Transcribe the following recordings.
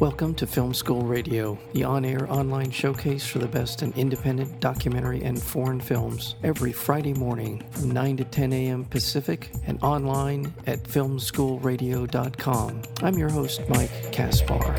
Welcome to Film School Radio, the on air online showcase for the best in independent documentary and foreign films, every Friday morning from 9 to 10 a.m. Pacific and online at filmschoolradio.com. I'm your host, Mike Kaspar.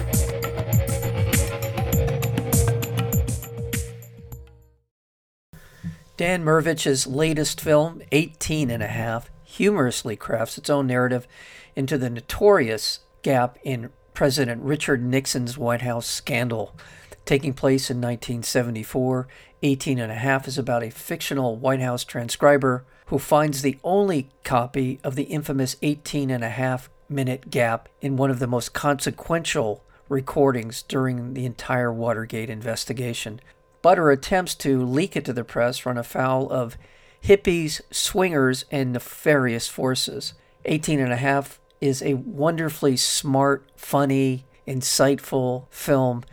Dan Mirvish's latest film, 18 and a half, humorously crafts its own narrative into the notorious gap in President Richard Nixon's White House scandal. Taking place in 1974, 18 and a half is about a fictional White House transcriber who finds the only copy of the infamous 18 and a half minute gap in one of the most consequential recordings during the entire Watergate investigation. Butter attempts to leak it to the press run afoul of hippies, swingers, and nefarious forces. 18 and a half is a wonderfully smart, funny, insightful film.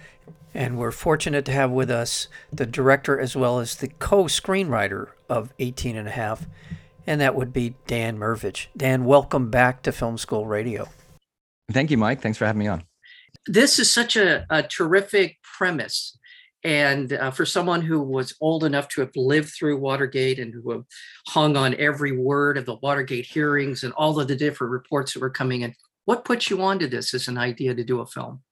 And we're fortunate to have with us the director as well as the co screenwriter of 18 and a half, and that would be Dan Mirvish. Dan, welcome back to Film School Radio. Thank you, Mike. Thanks for having me on. This is such a, a terrific premise. And uh, for someone who was old enough to have lived through Watergate and who hung on every word of the Watergate hearings and all of the different reports that were coming in, what put you onto this as an idea to do a film?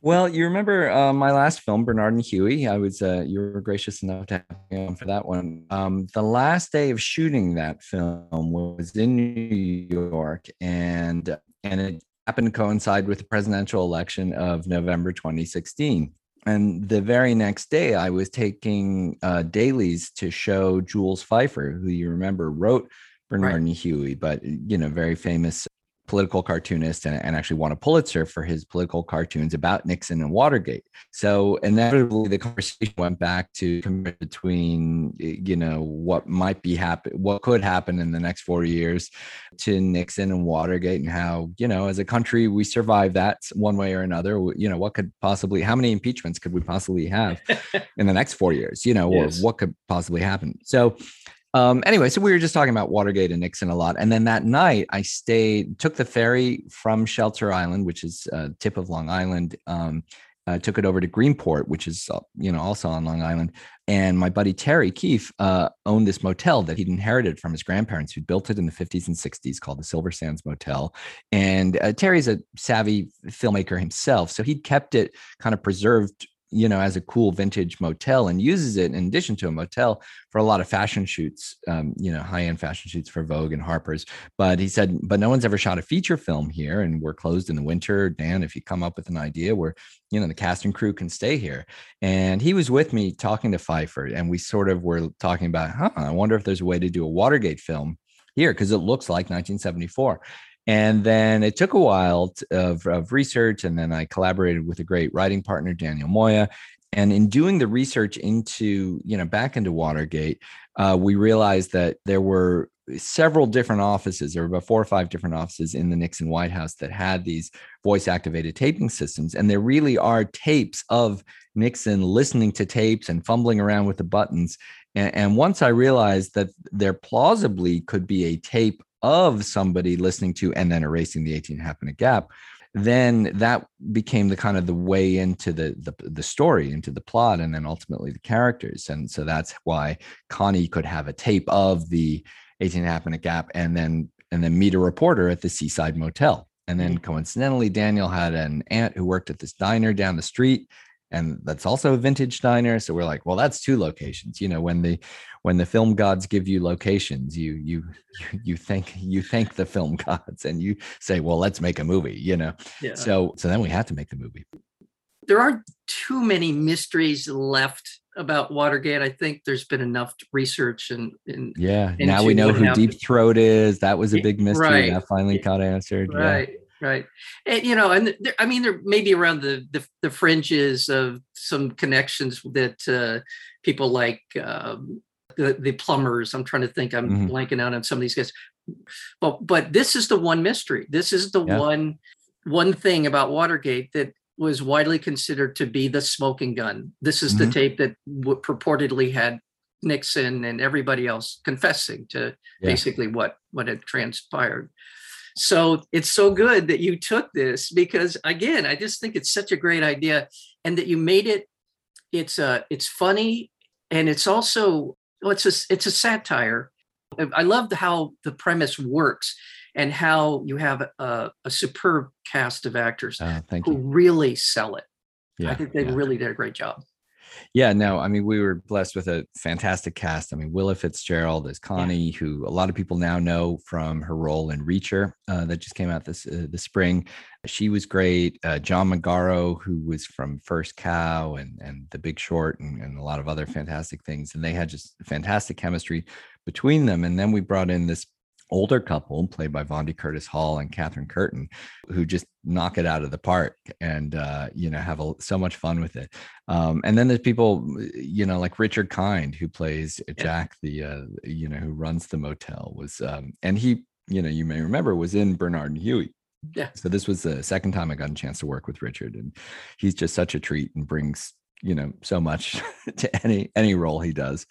Well, you remember uh, my last film, Bernard and Huey. I was uh, you were gracious enough to have me on for that one. Um, the last day of shooting that film was in New York, and and it happened to coincide with the presidential election of November 2016 and the very next day i was taking uh, dailies to show jules feiffer who you remember wrote bernard right. and huey but you know very famous political cartoonist and, and, actually won a Pulitzer for his political cartoons about Nixon and Watergate. So inevitably, the conversation went back to between you know what might be happen, what could happen in the next four years, to Nixon and Watergate, and how you know as a country we survived that one way or another. You know what could possibly, how many impeachments could we possibly have in the next four years? You know, yes. or what could possibly happen? So um, anyway, so we were just talking about Watergate and Nixon a lot. And then that night I stayed, took the ferry from Shelter Island, which is a tip of Long Island, um, uh, took it over to Greenport, which is, uh, you know, also on Long Island. And my buddy Terry Keefe uh, owned this motel that he'd inherited from his grandparents who built it in the 50s and 60s called the Silver Sands Motel. And uh, Terry's a savvy filmmaker himself. So he'd kept it kind of preserved you know, as a cool vintage motel and uses it in addition to a motel for a lot of fashion shoots, um, you know, high end fashion shoots for Vogue and Harper's. But he said, but no one's ever shot a feature film here and we're closed in the winter. Dan, if you come up with an idea where, you know, the cast and crew can stay here. And he was with me talking to Feiffer and we sort of were talking about, huh, I wonder if there's a way to do a Watergate film here because it looks like 1974 and then it took a while of, of research. And then I collaborated with a great writing partner, Daniel Moya. And in doing the research into, you know, back into Watergate, uh, we realized that there were several different offices, there were about four or five different offices in the Nixon White House that had these voice activated taping systems. And there really are tapes of Nixon listening to tapes and fumbling around with the buttons. And, and once I realized that there plausibly could be a tape of somebody listening to and then erasing the 18 half in a gap then that became the kind of the way into the, the the story into the plot and then ultimately the characters and so that's why connie could have a tape of the 18 and a half minute gap and then and then meet a reporter at the seaside motel and then mm-hmm. coincidentally daniel had an aunt who worked at this diner down the street and that's also a vintage diner so we're like well that's two locations you know when the when the film gods give you locations you you you thank you thank the film gods and you say well let's make a movie you know yeah. so so then we had to make the movie there aren't too many mysteries left about Watergate. I think there's been enough research and, and yeah. Now we know who happened. Deep Throat is. That was a big mystery right. that finally got answered. Right. Yeah right and you know and there, i mean there may be around the, the, the fringes of some connections that uh, people like um, the, the plumbers i'm trying to think i'm mm-hmm. blanking out on some of these guys but but this is the one mystery this is the yeah. one one thing about watergate that was widely considered to be the smoking gun this is mm-hmm. the tape that w- purportedly had nixon and everybody else confessing to yeah. basically what what had transpired So it's so good that you took this because again, I just think it's such a great idea and that you made it it's uh it's funny and it's also well, it's a it's a satire. I love how the premise works and how you have a, a superb cast of actors Uh, who you. really sell it. Yeah, I think they yeah. really did a great job. Yeah, no, I mean, we were blessed with a fantastic cast. I mean, Willa Fitzgerald as Connie, who a lot of people now know from her role in Reacher uh, that just came out this uh, this spring. She was great. Uh, John Magaro, who was from First Cow and and The Big Short and, and a lot of other fantastic things, and they had just fantastic chemistry between them. And then we brought in this older couple played by Vondie Curtis Hall and Catherine Curtin, who just knock it out of the park and uh, you know have a, so much fun with it. Um, and then there's people, you know, like Richard Kind, who plays Jack, the uh, you know who runs the motel, was um, and he, you know, you may remember was in Bernard and Huey. Yeah. So this was the second time I got a chance to work with Richard, and he's just such a treat and brings you know so much to any any role he does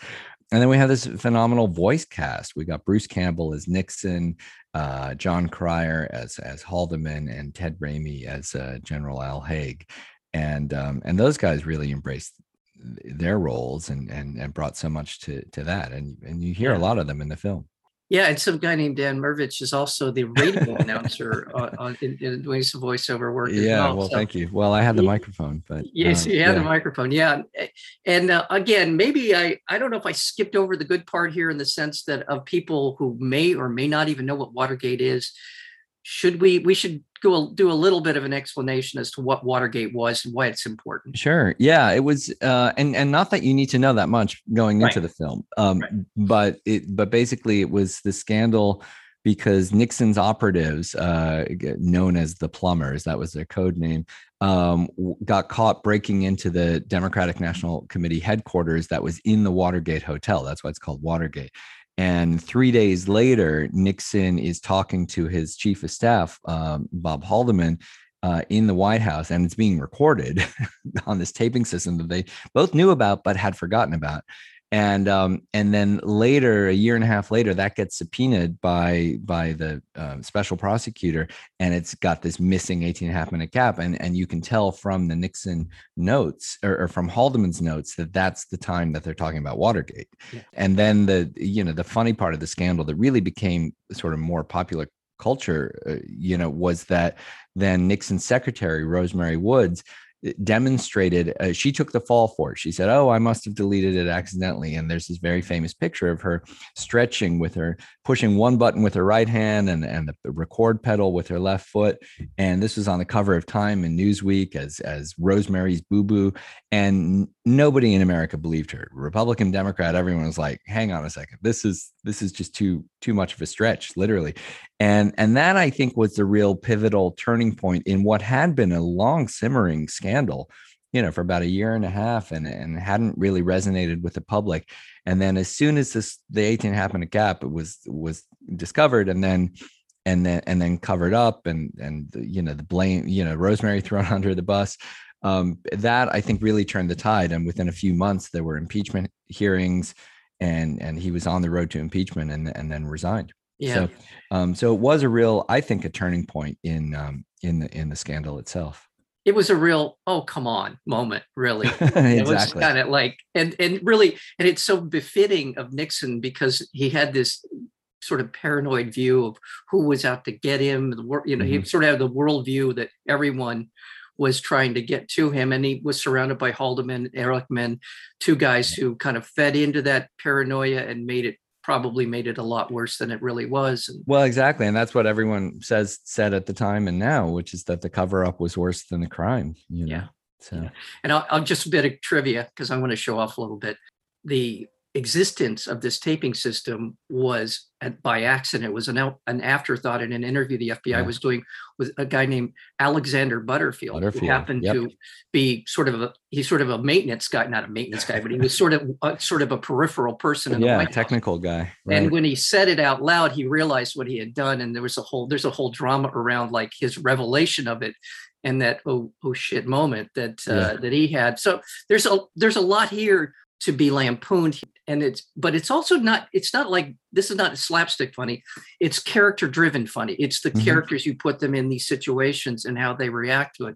and then we have this phenomenal voice cast. We got Bruce Campbell as Nixon, uh, Jon Cryer as as Haldeman, and Ted Raimi as uh, General Al Haig, and um, and those guys really embraced their roles and and and brought so much to to that. And and you hear a lot of them in the film. Yeah, and some guy named Dan Mirvish is also the radio announcer on, on in, in doing some voiceover work. as Yeah, well. well, So- thank you. Well, I had the microphone, but Yes, uh, you had the microphone. Yeah, and uh, again, maybe I I don't know if I skipped over the good part here in the sense that of people who may or may not even know what Watergate is. Should we we should go do a little bit of an explanation as to what Watergate was and why it's important? Sure. Yeah, it was uh and and not that you need to know that much going into Right. the film. Um Right. but it but basically it was the scandal because Nixon's operatives uh known as the plumbers, that was their code name, um got caught breaking into the Democratic National Committee headquarters that was in the Watergate Hotel. That's why it's called Watergate. And three days later, Nixon is talking to his chief of staff, um, Bob Haldeman, uh, in the White House, and it's being recorded on this taping system that they both knew about but had forgotten about. And um, and then later, a year and a half later, that gets subpoenaed by by the um, special prosecutor, and it's got this missing 18 and a half minute gap. And and you can tell from the Nixon notes or, or from Haldeman's notes that that's the time that they're talking about Watergate. Yeah. And then the you know the funny part of the scandal that really became sort of more popular culture, uh, you know, was that then Nixon's secretary, Rosemary Woods, demonstrated, uh, she took the fall for it. She said, Oh, I must have deleted it accidentally. And there's this very famous picture of her stretching with her, pushing one button with her right hand and, and the record pedal with her left foot. And this was on the cover of Time and Newsweek as, as Rosemary's Boo Boo. And nobody in America believed her. Republican, Democrat, everyone was like, hang on a second. This is this is just too too much of a stretch, literally and and that i think was the real pivotal turning point in what had been a long simmering scandal you know for about a year and a half and and hadn't really resonated with the public. And then as soon as this the 18 and a half minute gap was was discovered and then and then and then covered up and and you know the blame you know rosemary thrown under the bus. Um, that i think really turned the tide. And within a few months there were impeachment hearings and and he was on the road to impeachment and and then resigned. Yeah, so, um, so it was a real, I think, a turning point in um, in the in the scandal itself. It was a real oh come on moment, really. It was kind of like, and and really, and it's so befitting of Nixon because he had this sort of paranoid view of who was out to get him. The wor- you know, he mm-hmm. sort of had the worldview that everyone was trying to get to him, and he was surrounded by Haldeman, Ehrlichman, two guys who kind of fed into that paranoia and made it probably made it a lot worse than it really was. Well, exactly, and that's what everyone says said at the time and now, which is that the cover up was worse than the crime. You know. Yeah. So Yeah. And I'll, I'll just a bit of trivia because I want to show off a little bit. The existence of this taping system was at, by accident. It was an, an afterthought in an interview the FBI Yeah. was doing with a guy named Alexander Butterfield, Butterfield, who happened yep. to be sort of a he's sort of a maintenance guy, not a maintenance guy, but he was sort of a, sort of a peripheral person in the yeah, White House. technical guy. And when he said it out loud, he realized what he had done, and there was a whole there's a whole drama around like his revelation of it, and that oh oh shit moment that uh, Yeah. that he had. So there's a there's a lot here to be lampooned and it's but it's also not it's not like this is not slapstick funny it's character driven funny it's the mm-hmm. characters you put them in these situations and how they react to it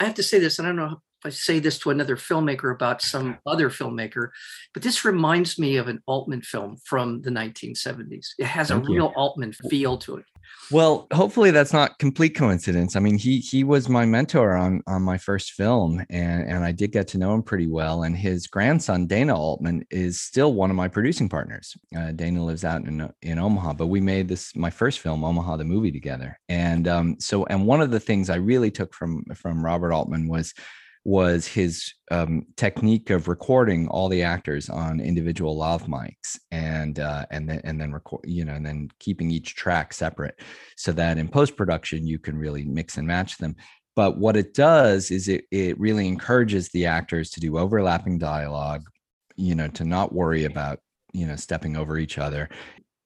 i have to say this and i don't know if I say this to another filmmaker about some other filmmaker, but this reminds me of an Altman film from the 1970s. It has Thank a real Altman feel to it. Well, hopefully that's not complete coincidence. I mean, he he was my mentor on on my first film, and and I did get to know him pretty well. And his grandson Dana Altman is still one of my producing partners. Uh, Dana lives out in in Omaha, but we made this my first film, Omaha the movie, together. And um, so, and one of the things I really took from from Robert Altman was was his um, technique of recording all the actors on individual lav mics and uh, and then and then record you know and then keeping each track separate so that in post production you can really mix and match them. But what it does is it it really encourages the actors to do overlapping dialogue you know to not worry about you know stepping over each other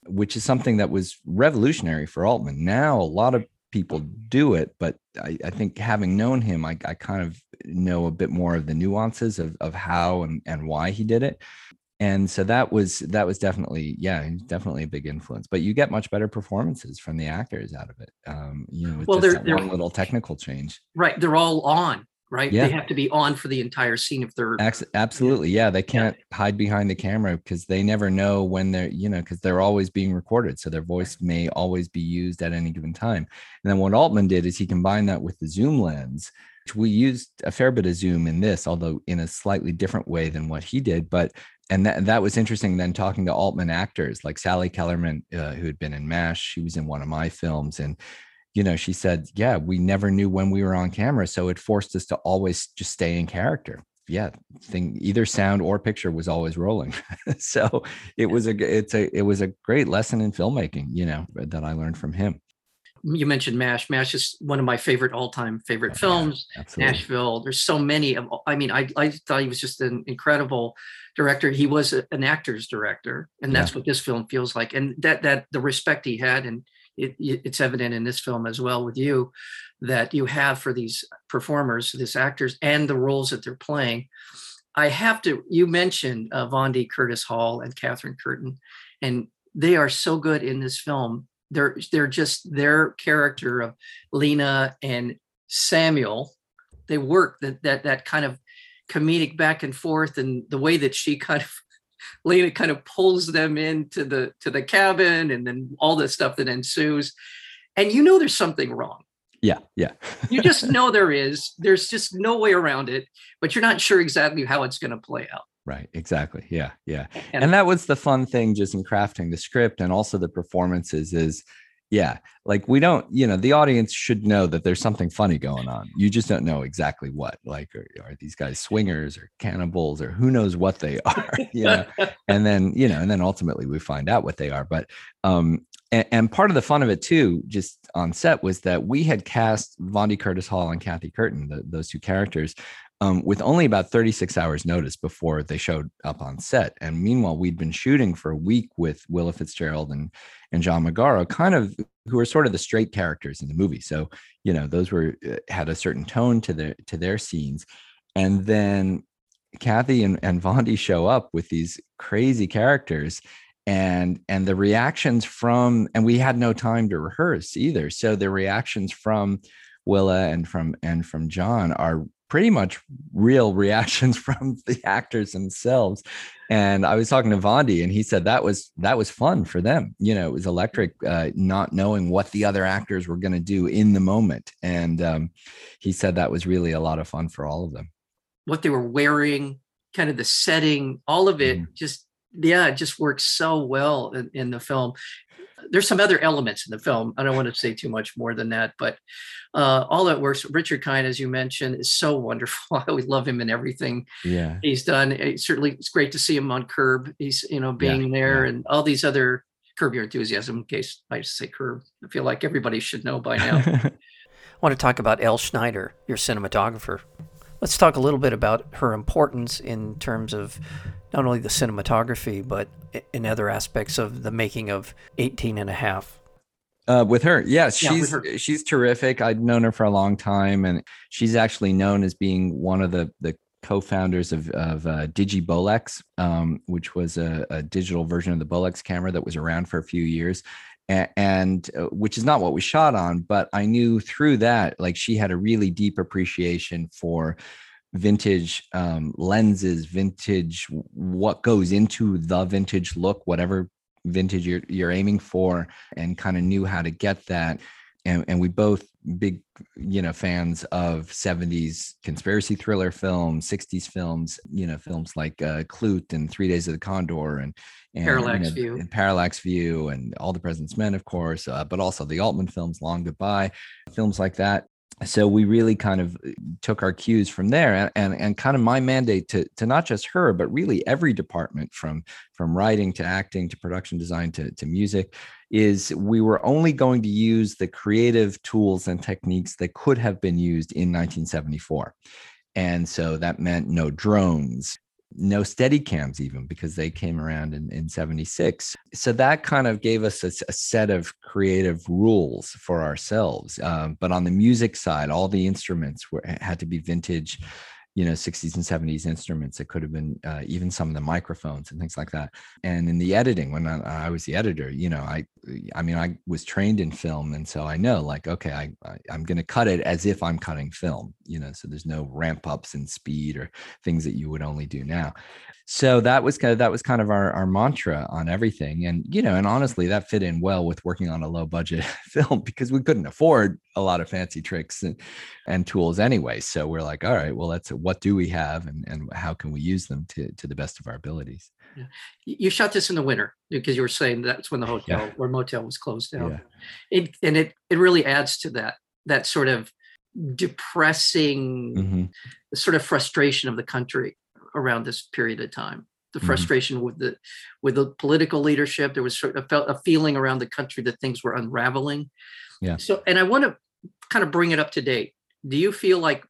which is something that was revolutionary for altman. Now a lot of people do it but I, I, think having known him I, I kind of know a bit more of the nuances of, of how and, and why he did it. And so that was that was definitely yeah definitely a big influence but you get much better performances from the actors out of it um you know well they're, they're one little technical change. Right they're all on right? Yeah. They have to be on for the entire scene if they're absolutely. Yeah, they can't yeah. hide behind the camera because they never know when they're, you know, because they're always being recorded. So their voice may always be used at any given time. And then what Altman did is he combined that with the zoom lens. Which we used a fair bit of zoom in this, although in a slightly different way than what he did. But and that, that was interesting then talking to altman actors like sally kellerman uh, who had been in mash she was in one of my films and you know, she said, yeah, we never knew when we were on camera. So it forced us to always just stay in character. Yeah, thing either sound or picture was always rolling. so it was a it's a it was a great lesson in filmmaking, you know, uh, that I learned from him you mentioned MASH. MASH is one of my favorite all-time favorite oh, films. Yeah, Nashville. There's so many of. I mean, I I thought he was just an incredible director. He was a, an actor's director, and that's yeah. what this film feels like. And that that the respect he had and it, it's evident in this film as well with you that you have for these performers, these actors, and the roles that they're playing. I have to. You mentioned uh, Vondie Curtis Hall and Catherine Curtin, and they are so good in this film. They're they're just their character of Lena and Samuel. They work that that that kind of comedic back and forth, and the way that she kind of Lena kind of pulls them into the to the cabin and then all the stuff that ensues. And you know there's something wrong. Yeah, yeah. you just know there is. There's just no way around it, but you're not sure exactly how it's going to play out. Right, exactly. Yeah, yeah. And, and that was the fun thing just in crafting the script and also the performances is yeah like we don't you know the audience should know that there's something funny going on. You just don't know exactly what like are, are these guys swingers or cannibals or who knows what they are you know? And then you know and then ultimately we find out what they are. But um and, and, part of the fun of it too just on set was that we had cast Vondie Curtis Hall and Kathy Curtin the, those two characters um, with only about 36 hours notice before they showed up on set. And meanwhile, we'd been shooting for a week with Willa Fitzgerald and, and John Magaro, kind of who were sort of the straight characters in the movie. So, you know, those were uh, had a certain tone to their to their scenes. And then Kathy and, and Vondie show up with these crazy characters and and the reactions from and we had no time to rehearse either. So the reactions from Willa and from and from John are pretty much real reactions from the actors themselves. And I was talking to Vondie, and he said that was that was fun for them. You know, it was electric, uh, not knowing what the other actors were going to do in the moment. And um, he said that was really a lot of fun for all of them. What they were wearing, kind of the setting, all of it, mm. just yeah, it just works so well in, in the film there's some other elements in the film. I don't want to say too much more than that, but uh, all that works. Richard Kind, as you mentioned, is so wonderful. I always love him in everything yeah. he's done. It, certainly, it's great to see him on Curb. He's you know being yeah, there yeah. and all these other Curb Your Enthusiasm. In case I just say Curb, I feel like everybody should know by now. I want to talk about Elle Schneider, your cinematographer. Let's talk a little bit about her importance in terms of not only the cinematography, but in other aspects of the making of 18 and a half. Uh, with her, yeah, she's yeah, her. she's terrific. I'd known her for a long time, and she's actually known as being one of the the co-founders of, of uh, Digibolex, um, which was a, a, digital version of the Bolex camera that was around for a few years, and, uh, which is not what we shot on. But I knew through that, like she had a really deep appreciation for vintage um, lenses, vintage what goes into the vintage look, whatever vintage you're, you're aiming for, and kind of knew how to get that and, and we both big you know fans of 70s conspiracy thriller films 60s films you know films like uh, Klute and Three Days of the Condor and, and Parallax you know, View. and Parallax View and All the President's Men of course uh, but also the Altman films Long Goodbye films like that so we really kind of uh, took our cues from there and, and, and kind of my mandate to, to not just her but really every department from from writing to acting to production design to, to music is we were only going to use the creative tools and techniques that could have been used in 1974 and so that meant no drones no steady cams even because they came around in, in 76 so that kind of gave us a, a set of creative rules for ourselves um, but on the music side all the instruments were had to be vintage you know 60s and 70s instruments it could have been uh, even some of the microphones and things like that. And in the editing when I, I, was the editor you know i i mean i was trained in film and so i know like okay i, I i'm going to cut it as if i'm cutting film you know so there's no ramp ups in speed or things that you would only do now. So that was kind of that was kind of our, our mantra on everything and you know and honestly that fit in well with working on a low budget film because we couldn't afford a lot of fancy tricks and, and tools anyway. So we're like all right well that's what do we have and, and how can we use them to, to the best of our abilities? Yeah. you shot this in the winter because you were saying that's when the hotel yeah. or motel was closed down yeah. it, and it it really adds to that that sort of depressing mm-hmm. sort of frustration of the country around this period of time the mm-hmm. frustration mm-hmm. with the with the political leadership there was sort of felt a feeling around the country that things were unraveling yeah so and i want to kind of bring it up to date do you feel like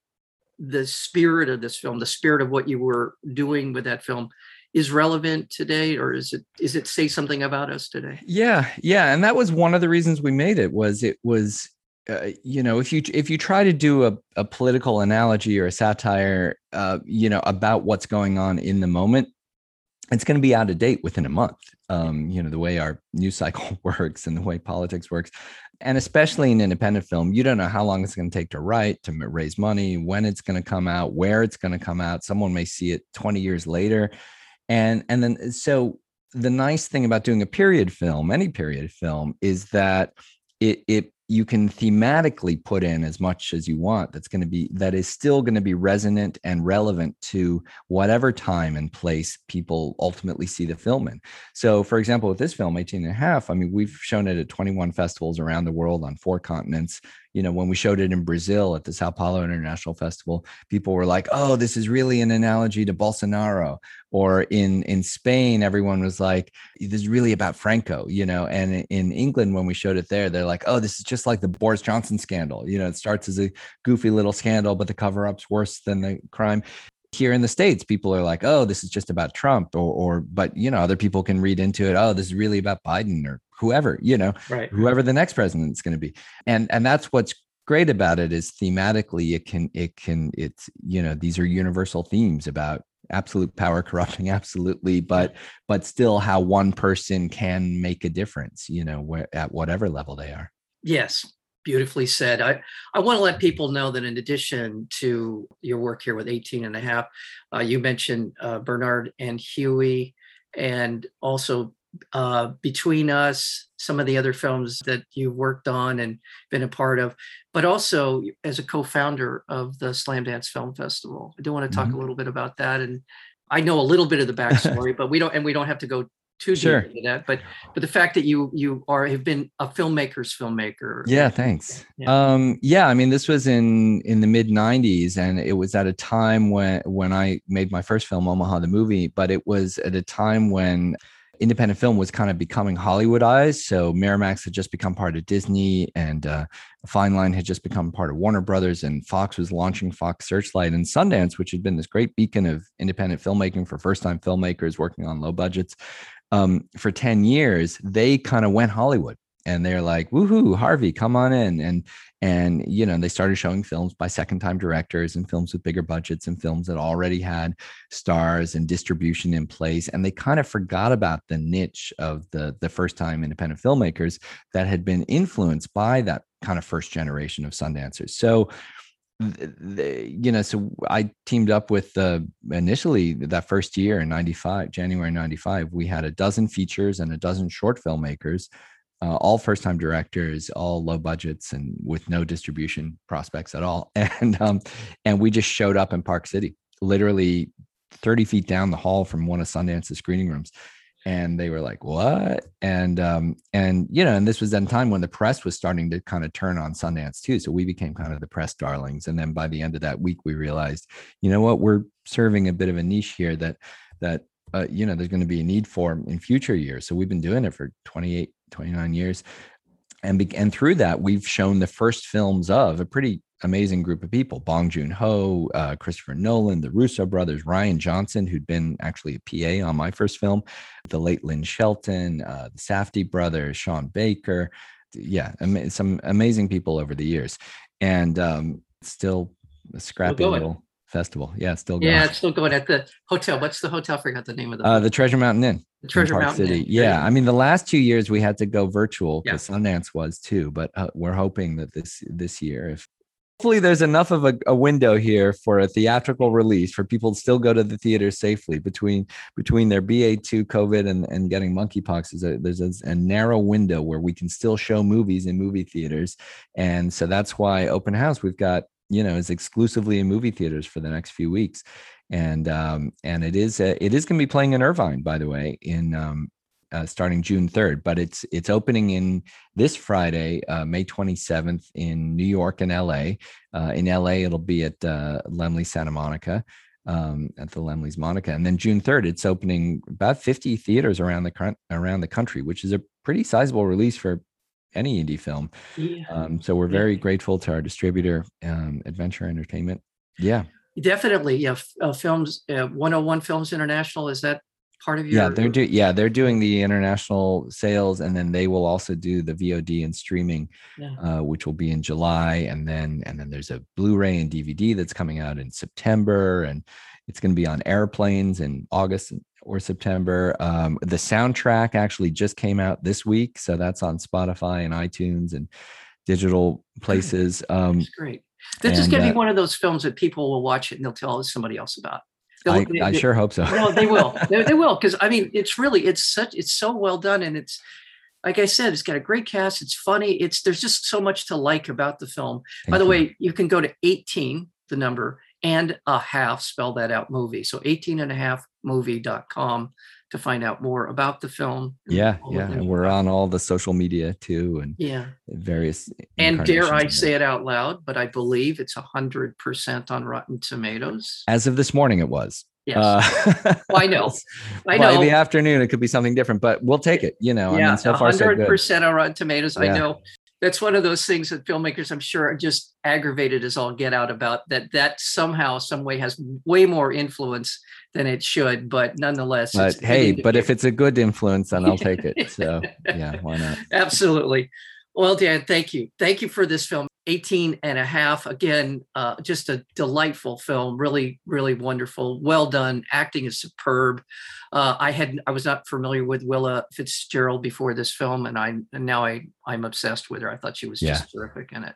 the spirit of this film the spirit of what you were doing with that film is relevant today or is it is it say something about us today? Yeah yeah and that was one of the reasons we made it was it was uh, you know if you if you try to do a, a political analogy or a satire uh, you know about what's going on in the moment it's going to be out of date within a month um, you know the way our news cycle works and the way politics works and especially in independent film you don't know how long it's going to take to write to raise money when it's going to come out where it's going to come out someone may see it 20 years later and and then uh, so the nice thing about doing a period film any period film is that it it you can thematically put in as much as you want that's going to be that is still going to be resonant and relevant to whatever time and place people ultimately see the film in. So for example with this film 18 and a half i mean we've shown it at 21 festivals around the world on four continents you know, when we showed it in Brazil at the Sao Paulo International Festival, people were like, "Oh, this is really an analogy to Bolsonaro." Or in in Spain, everyone was like, "This is really about Franco," you know. And in England, when we showed it there, they're like, "Oh, this is just like the Boris Johnson scandal." You know, it starts as a goofy little scandal, but the cover up's worse than the crime here in the states people are like oh this is just about trump or or but you know other people can read into it oh this is really about biden or whoever you know right. whoever the next president is going to be. And and that's what's great about it is thematically it can it can it's you know these are universal themes about absolute power corrupting absolutely but but still how one person can make a difference you know where, at whatever level they are. Yes beautifully said i i want to let people know that in addition to your work here with 18 and a half uh, you mentioned uh, bernard and huey and also uh, between us, some of the other films that you've worked on and been a part of, but also as a co-founder of the Slamdance Film Festival. I do want to talk mm-hmm. a little bit about that, and I know a little bit of the backstory, but we don't, and we don't have to go too sure. deep into that. But but the fact that you you are have been a filmmaker's filmmaker. Yeah, thanks. Yeah. Um, yeah, I mean, this was in in the mid '90s, and it was at a time when when I made my first film, Omaha the movie. But it was at a time when independent film was kind of becoming Hollywoodized. So Miramax had just become part of Disney, and uh, Fine Line had just become part of Warner Brothers, and Fox was launching Fox Searchlight and Sundance, which had been this great beacon of independent filmmaking for first-time filmmakers working on low budgets. Um, for ten years, they kind of went Hollywood and they're like, "Woohoo, Harvey, come on in!" and and you know they started showing films by second time directors and films with bigger budgets and films that already had stars and distribution in place and they kind of forgot about the niche of the the first time independent filmmakers that had been influenced by that kind of first generation of sundancers so you know so i teamed up with uh, initially that first year in 95 january 95 we had a dozen features and a dozen short filmmakers uh, all first time directors, all low budgets and with no distribution prospects at all. And um, and we just showed up in Park City, literally 30 feet down the hall from one of Sundance's screening rooms. And they were like, "What?" And um, and you know, and this was then time when the press was starting to kind of turn on Sundance too. So we became kind of the press darlings. And then by the end of that week, we realized, you know what, we're serving a bit of a niche here that that uh, you know there's going to be a need for in future years. So we've been doing it for 28 29 years. And, be, and through that, we've shown the first films of a pretty amazing group of people Bong Joon Ho, uh, Christopher Nolan, the Russo brothers, Rian Johnson, who'd been actually a PA on my first film, the late Lynn Shelton, uh, the Safdie brothers, Sean Baker. Yeah, am- some amazing people over the years. And um, still a scrappy little festival. Yeah, still going. Yeah, it's still going at the hotel. What's the hotel? I forgot the name of the. Uh, the Treasure Mountain Inn. The Treasure Park Mountain City. Inn. Yeah, I mean, the last two years we had to go virtual because yeah. Sundance was too. But uh, we're hoping that this this year, if hopefully there's enough of a, a, window here for a theatrical release for people to still go to the theater safely between between their BA2 COVID and, and getting monkeypox. There's, a, there's a, a, narrow window where we can still show movies in movie theaters. And so that's why open house, we've got you know is exclusively in movie theaters for the next few weeks and um and it is uh, it is going to be playing in irvine by the way in um uh, starting June 3rd, but it's it's opening in this Friday, uh, May 27th in New York and LA. Uh, in LA, it'll be at uh, Laemmle Santa Monica, um, at the Laemmle's Monica, and then June 3rd, it's opening about 50 theaters around the around the country, which is a pretty sizable release for any indie film. Yeah. Um, so we're very yeah. grateful to our distributor, um, Adventure Entertainment. Yeah. Definitely. Yeah. Uh, films, uh, 101 Films International. Is that part of your? Yeah, they're doing. Yeah, they're doing the international sales, and then they will also do the VOD and streaming, yeah. uh, which will be in July, and then and then there's a Blu-ray and DVD that's coming out in September, and it's going to be on airplanes in August or September. Um, the soundtrack actually just came out this week, so that's on Spotify and iTunes and digital places. Um, that's great. This is going to be uh, one of those films that people will watch it and they'll tell somebody else about. I, they, I, sure hope so. no, they will. They, they will because I mean, it's really it's such it's so well done and it's like I said, it's got a great cast. It's funny. It's there's just so much to like about the film. Thank By the you. way, you can go to 18, the number, and a half, spell that out movie. So 18 and a half movie.com to find out more about the film. Yeah, yeah. And we're on all the social media too and yeah, various and dare I say it out loud, but I believe it's a hundred percent on Rotten Tomatoes. As of this morning it was. Yes. Uh, well, I know. I know. By the afternoon, it could be something different, but we'll take it. You know, yeah, I mean, so far, 100% so on Rotten Tomatoes. Yeah. I know that's one of those things that filmmakers i'm sure are just aggravated as all get out about that that somehow some way has way more influence than it should but nonetheless but hey but if it's a good influence then i'll take it. So yeah why not? Absolutely. Well dan thank you. Thank you for this film 18 and a half again uh, just a delightful film really really wonderful well done acting is superb uh, i had i was not familiar with willa fitzgerald before this film and i and now i i'm obsessed with her i thought she was yeah. just terrific in it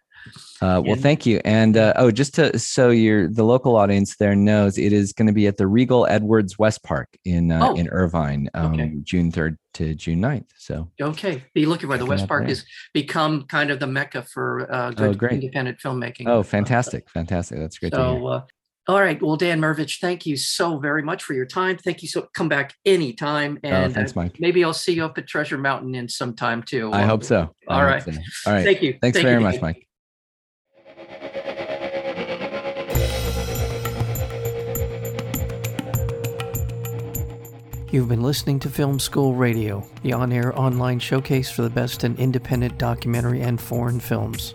uh, well, thank you. And uh, oh, just to so your the local audience there knows, it is going to be at the Regal Edwards West Park in uh, oh, in Irvine, um, okay. June third to June 9th. So okay, be looking for the West Park has become kind of the mecca for uh, oh, good oh, independent filmmaking. Oh, fantastic, fantastic! That's great. So, uh, all right. Well, Dan Mirvish, thank you so very much for your time. Thank you so come back anytime. Oh, and oh, thanks, Mike. maybe I'll see you up at Treasure Mountain in some time too. I hope so. I all right. So. All right. Thank you. Thanks thank very you, much, Mike. You've been listening to Film School Radio, the on air online showcase for the best in independent documentary and foreign films.